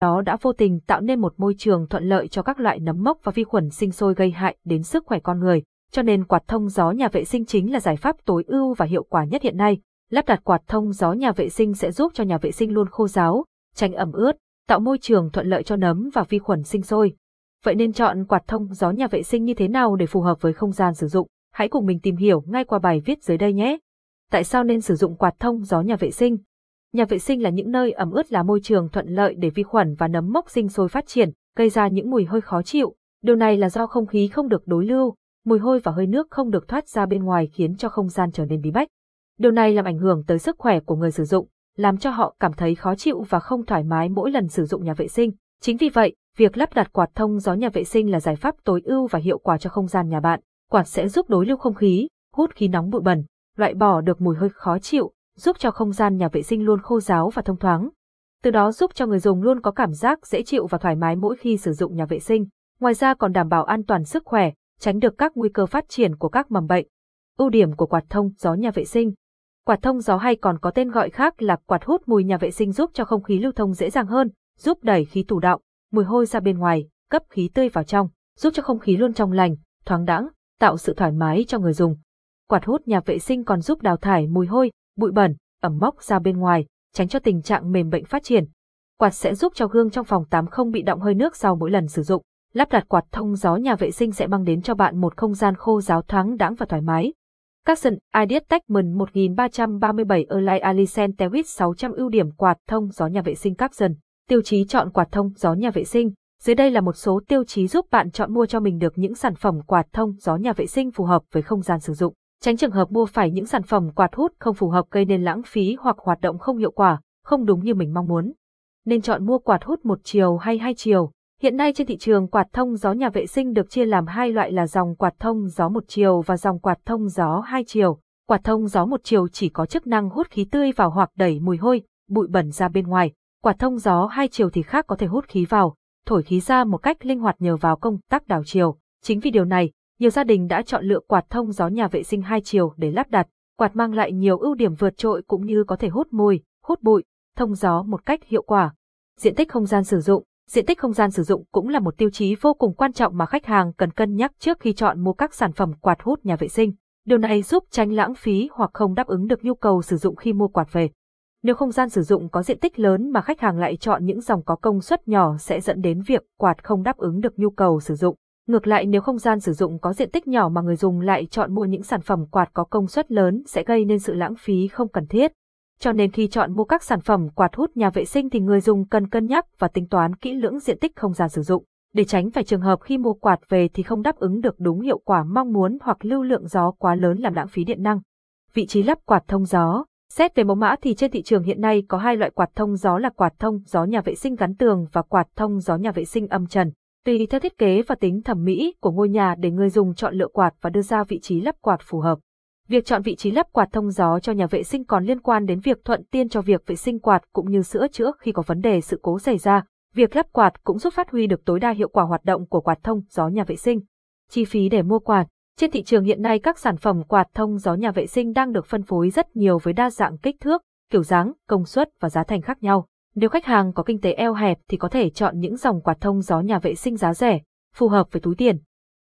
đó đã vô tình tạo nên một môi trường thuận lợi cho các loại nấm mốc và vi khuẩn sinh sôi gây hại đến sức khỏe con người. Cho nên quạt thông gió nhà vệ sinh chính là giải pháp tối ưu và hiệu quả nhất hiện nay. Lắp đặt quạt thông gió nhà vệ sinh sẽ giúp cho nhà vệ sinh luôn khô ráo, tránh ẩm ướt, tạo môi trường thuận lợi cho nấm và vi khuẩn sinh sôi. Vậy nên chọn quạt thông gió nhà vệ sinh như thế nào để phù hợp với không gian sử dụng? Hãy cùng mình tìm hiểu ngay qua bài viết dưới đây nhé. Tại sao nên sử dụng quạt thông gió nhà vệ sinh? Nhà vệ sinh là những nơi ẩm ướt là môi trường thuận lợi để vi khuẩn và nấm mốc sinh sôi phát triển, gây ra những mùi hơi khó chịu. Điều này là do không khí không được đối lưu, mùi hôi và hơi nước không được thoát ra bên ngoài khiến cho không gian trở nên bí bách. Điều này làm ảnh hưởng tới sức khỏe của người sử dụng, làm cho họ cảm thấy khó chịu và không thoải mái mỗi lần sử dụng nhà vệ sinh. Chính vì vậy, việc lắp đặt quạt thông gió nhà vệ sinh là giải pháp tối ưu và hiệu quả cho không gian nhà bạn. Quạt sẽ giúp đối lưu không khí, hút khí nóng bụi bẩn, loại bỏ được mùi hơi khó chịu, giúp cho không gian nhà vệ sinh luôn khô ráo và thông thoáng. Từ đó giúp cho người dùng luôn có cảm giác dễ chịu và thoải mái mỗi khi sử dụng nhà vệ sinh. Ngoài ra còn đảm bảo an toàn sức khỏe, tránh được các nguy cơ phát triển của các mầm bệnh. Ưu điểm của quạt thông gió nhà vệ sinh Quạt thông gió hay còn có tên gọi khác là quạt hút mùi nhà vệ sinh giúp cho không khí lưu thông dễ dàng hơn, giúp đẩy khí tủ động, mùi hôi ra bên ngoài, cấp khí tươi vào trong, giúp cho không khí luôn trong lành, thoáng đãng, tạo sự thoải mái cho người dùng. Quạt hút nhà vệ sinh còn giúp đào thải mùi hôi, bụi bẩn, ẩm mốc ra bên ngoài, tránh cho tình trạng mềm bệnh phát triển. Quạt sẽ giúp cho gương trong phòng tắm không bị động hơi nước sau mỗi lần sử dụng. Lắp đặt quạt thông gió nhà vệ sinh sẽ mang đến cho bạn một không gian khô ráo thoáng đãng và thoải mái. Capson Ideas Techman 1337 Erlai Alicent Tewit 600 ưu điểm quạt thông gió nhà vệ sinh Capson. Tiêu chí chọn quạt thông gió nhà vệ sinh. Dưới đây là một số tiêu chí giúp bạn chọn mua cho mình được những sản phẩm quạt thông gió nhà vệ sinh phù hợp với không gian sử dụng. Tránh trường hợp mua phải những sản phẩm quạt hút không phù hợp gây nên lãng phí hoặc hoạt động không hiệu quả, không đúng như mình mong muốn. Nên chọn mua quạt hút một chiều hay hai chiều. Hiện nay trên thị trường quạt thông gió nhà vệ sinh được chia làm hai loại là dòng quạt thông gió một chiều và dòng quạt thông gió hai chiều. Quạt thông gió một chiều chỉ có chức năng hút khí tươi vào hoặc đẩy mùi hôi, bụi bẩn ra bên ngoài. Quạt thông gió hai chiều thì khác có thể hút khí vào, thổi khí ra một cách linh hoạt nhờ vào công tắc đảo chiều. Chính vì điều này, nhiều gia đình đã chọn lựa quạt thông gió nhà vệ sinh hai chiều để lắp đặt. Quạt mang lại nhiều ưu điểm vượt trội cũng như có thể hút mùi, hút bụi, thông gió một cách hiệu quả. Diện tích không gian sử dụng Diện tích không gian sử dụng cũng là một tiêu chí vô cùng quan trọng mà khách hàng cần cân nhắc trước khi chọn mua các sản phẩm quạt hút nhà vệ sinh. Điều này giúp tránh lãng phí hoặc không đáp ứng được nhu cầu sử dụng khi mua quạt về. Nếu không gian sử dụng có diện tích lớn mà khách hàng lại chọn những dòng có công suất nhỏ sẽ dẫn đến việc quạt không đáp ứng được nhu cầu sử dụng. Ngược lại nếu không gian sử dụng có diện tích nhỏ mà người dùng lại chọn mua những sản phẩm quạt có công suất lớn sẽ gây nên sự lãng phí không cần thiết. Cho nên khi chọn mua các sản phẩm quạt hút nhà vệ sinh thì người dùng cần cân nhắc và tính toán kỹ lưỡng diện tích không gian sử dụng, để tránh phải trường hợp khi mua quạt về thì không đáp ứng được đúng hiệu quả mong muốn hoặc lưu lượng gió quá lớn làm lãng phí điện năng. Vị trí lắp quạt thông gió Xét về mẫu mã thì trên thị trường hiện nay có hai loại quạt thông gió là quạt thông gió nhà vệ sinh gắn tường và quạt thông gió nhà vệ sinh âm trần. Tùy theo thiết kế và tính thẩm mỹ của ngôi nhà để người dùng chọn lựa quạt và đưa ra vị trí lắp quạt phù hợp. Việc chọn vị trí lắp quạt thông gió cho nhà vệ sinh còn liên quan đến việc thuận tiện cho việc vệ sinh quạt cũng như sửa chữa khi có vấn đề sự cố xảy ra. Việc lắp quạt cũng giúp phát huy được tối đa hiệu quả hoạt động của quạt thông gió nhà vệ sinh. Chi phí để mua quạt Trên thị trường hiện nay các sản phẩm quạt thông gió nhà vệ sinh đang được phân phối rất nhiều với đa dạng kích thước, kiểu dáng, công suất và giá thành khác nhau. Nếu khách hàng có kinh tế eo hẹp thì có thể chọn những dòng quạt thông gió nhà vệ sinh giá rẻ, phù hợp với túi tiền.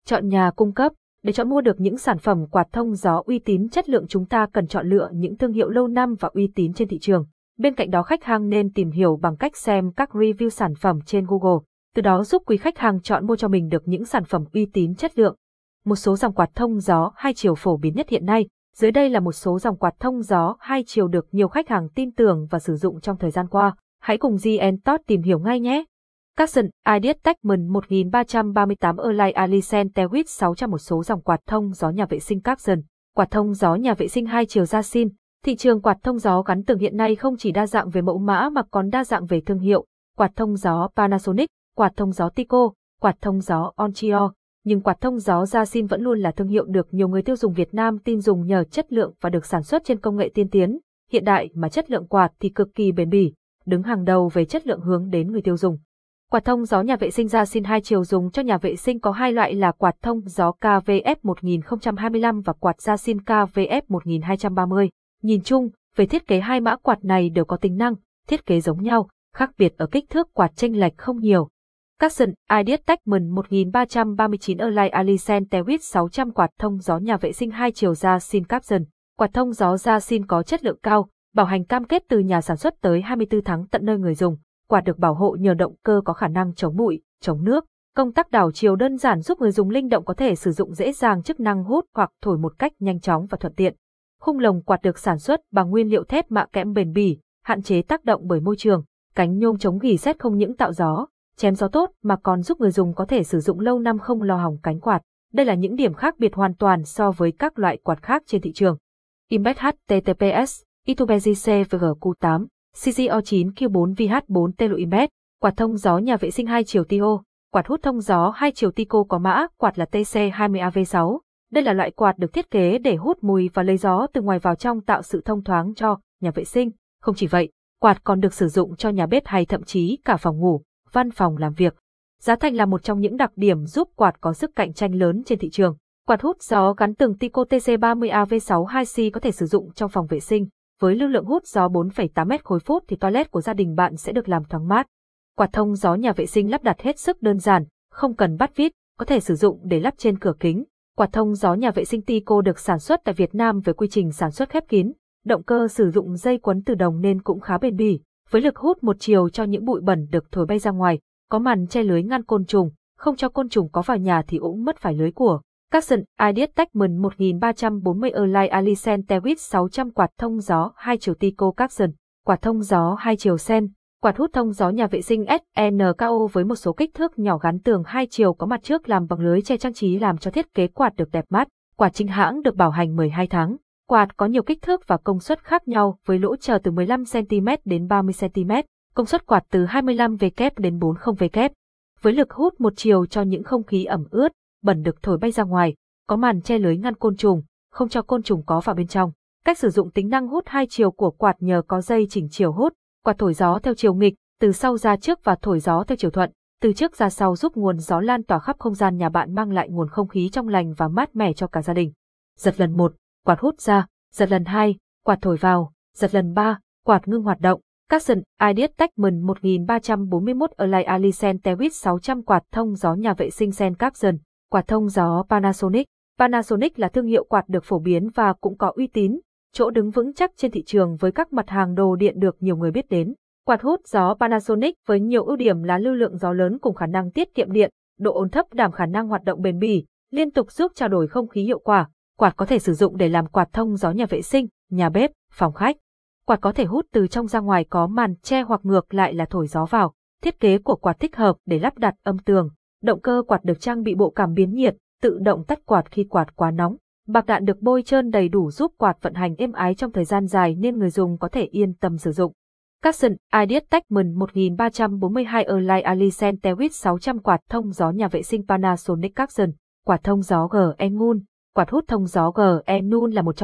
Chọn nhà cung cấp để chọn mua được những sản phẩm quạt thông gió uy tín chất lượng chúng ta cần chọn lựa những thương hiệu lâu năm và uy tín trên thị trường. Bên cạnh đó khách hàng nên tìm hiểu bằng cách xem các review sản phẩm trên Google, từ đó giúp quý khách hàng chọn mua cho mình được những sản phẩm uy tín chất lượng. Một số dòng quạt thông gió hai chiều phổ biến nhất hiện nay, dưới đây là một số dòng quạt thông gió hai chiều được nhiều khách hàng tin tưởng và sử dụng trong thời gian qua. Hãy cùng GN Tot tìm hiểu ngay nhé! Capson, Ideas Techman 1338 Erlai Alicent Tewit 600 một số dòng quạt thông gió nhà vệ sinh Capson. Quạt thông gió nhà vệ sinh hai chiều Jasin. Thị trường quạt thông gió gắn tường hiện nay không chỉ đa dạng về mẫu mã mà còn đa dạng về thương hiệu. Quạt thông gió Panasonic, quạt thông gió Tico, quạt thông gió Onchio. Nhưng quạt thông gió Jasin vẫn luôn là thương hiệu được nhiều người tiêu dùng Việt Nam tin dùng nhờ chất lượng và được sản xuất trên công nghệ tiên tiến, hiện đại mà chất lượng quạt thì cực kỳ bền bỉ, đứng hàng đầu về chất lượng hướng đến người tiêu dùng. Quạt thông gió nhà vệ sinh ra xin hai chiều dùng cho nhà vệ sinh có hai loại là quạt thông gió KVF 1025 và quạt ra xin KVF 1230. Nhìn chung, về thiết kế hai mã quạt này đều có tính năng, thiết kế giống nhau, khác biệt ở kích thước quạt chênh lệch không nhiều. Capson Ideas Techman 1339 Erlai Alicent Tewit 600 quạt thông gió nhà vệ sinh hai chiều ra xin Capson. Quạt thông gió ra xin có chất lượng cao, bảo hành cam kết từ nhà sản xuất tới 24 tháng tận nơi người dùng. Quạt được bảo hộ nhờ động cơ có khả năng chống bụi, chống nước. Công tắc đảo chiều đơn giản giúp người dùng linh động có thể sử dụng dễ dàng chức năng hút hoặc thổi một cách nhanh chóng và thuận tiện. Khung lồng quạt được sản xuất bằng nguyên liệu thép mạ kẽm bền bỉ, hạn chế tác động bởi môi trường. Cánh nhôm chống gỉ sét không những tạo gió, chém gió tốt mà còn giúp người dùng có thể sử dụng lâu năm không lo hỏng cánh quạt. Đây là những điểm khác biệt hoàn toàn so với các loại quạt khác trên thị trường. Impact HTTPS, Itubeji CVGQ8, CCO9Q4VH4 Telo Imbed, quạt thông gió nhà vệ sinh 2 chiều TIO, quạt hút thông gió 2 chiều Tico có mã quạt là TC20AV6. Đây là loại quạt được thiết kế để hút mùi và lấy gió từ ngoài vào trong tạo sự thông thoáng cho nhà vệ sinh. Không chỉ vậy, quạt còn được sử dụng cho nhà bếp hay thậm chí cả phòng ngủ, văn phòng làm việc. Giá thành là một trong những đặc điểm giúp quạt có sức cạnh tranh lớn trên thị trường. Quạt hút gió gắn từng Tico TC30AV62C có thể sử dụng trong phòng vệ sinh. Với lưu lượng hút gió 4,8 mét khối phút thì toilet của gia đình bạn sẽ được làm thoáng mát. Quạt thông gió nhà vệ sinh lắp đặt hết sức đơn giản, không cần bắt vít, có thể sử dụng để lắp trên cửa kính. Quạt thông gió nhà vệ sinh Tico được sản xuất tại Việt Nam với quy trình sản xuất khép kín. Động cơ sử dụng dây quấn từ đồng nên cũng khá bền bỉ, với lực hút một chiều cho những bụi bẩn được thổi bay ra ngoài, có màn che lưới ngăn côn trùng, không cho côn trùng có vào nhà thì cũng mất phải lưới của. Capson Ideas Techman 1340 Erlai Alicent Tewit 600 quạt thông gió hai chiều Tico Capson, quạt thông gió hai chiều Sen, quạt hút thông gió nhà vệ sinh SNKO với một số kích thước nhỏ gắn tường hai chiều có mặt trước làm bằng lưới che trang trí làm cho thiết kế quạt được đẹp mắt. Quạt chính hãng được bảo hành 12 tháng. Quạt có nhiều kích thước và công suất khác nhau với lỗ chờ từ 15cm đến 30cm, công suất quạt từ 25W đến 40W. Với lực hút một chiều cho những không khí ẩm ướt, bẩn được thổi bay ra ngoài, có màn che lưới ngăn côn trùng, không cho côn trùng có vào bên trong. Cách sử dụng tính năng hút hai chiều của quạt nhờ có dây chỉnh chiều hút, quạt thổi gió theo chiều nghịch, từ sau ra trước và thổi gió theo chiều thuận, từ trước ra sau giúp nguồn gió lan tỏa khắp không gian nhà bạn mang lại nguồn không khí trong lành và mát mẻ cho cả gia đình. Giật lần 1, quạt hút ra, giật lần 2, quạt thổi vào, giật lần 3, quạt ngưng hoạt động. Capson Ideas Techman 1341 Align Alicent Tewit 600 quạt thông gió nhà vệ sinh Sen Capson, quạt thông gió Panasonic. Panasonic là thương hiệu quạt được phổ biến và cũng có uy tín, chỗ đứng vững chắc trên thị trường với các mặt hàng đồ điện được nhiều người biết đến. Quạt hút gió Panasonic với nhiều ưu điểm là lưu lượng gió lớn cùng khả năng tiết kiệm điện, độ ổn thấp đảm khả năng hoạt động bền bỉ, liên tục giúp trao đổi không khí hiệu quả. Quạt có thể sử dụng để làm quạt thông gió nhà vệ sinh, nhà bếp, phòng khách. Quạt có thể hút từ trong ra ngoài có màn che hoặc ngược lại là thổi gió vào. Thiết kế của quạt thích hợp để lắp đặt âm tường. Động cơ quạt được trang bị bộ cảm biến nhiệt, tự động tắt quạt khi quạt quá nóng. Bạc đạn được bôi trơn đầy đủ giúp quạt vận hành êm ái trong thời gian dài nên người dùng có thể yên tâm sử dụng. Capson Ideas Techman 1342 Align Alicent Tewit 600 quạt thông gió nhà vệ sinh Panasonic Capson, quạt thông gió GE Nun. Quạt hút thông gió GE Nun là một trong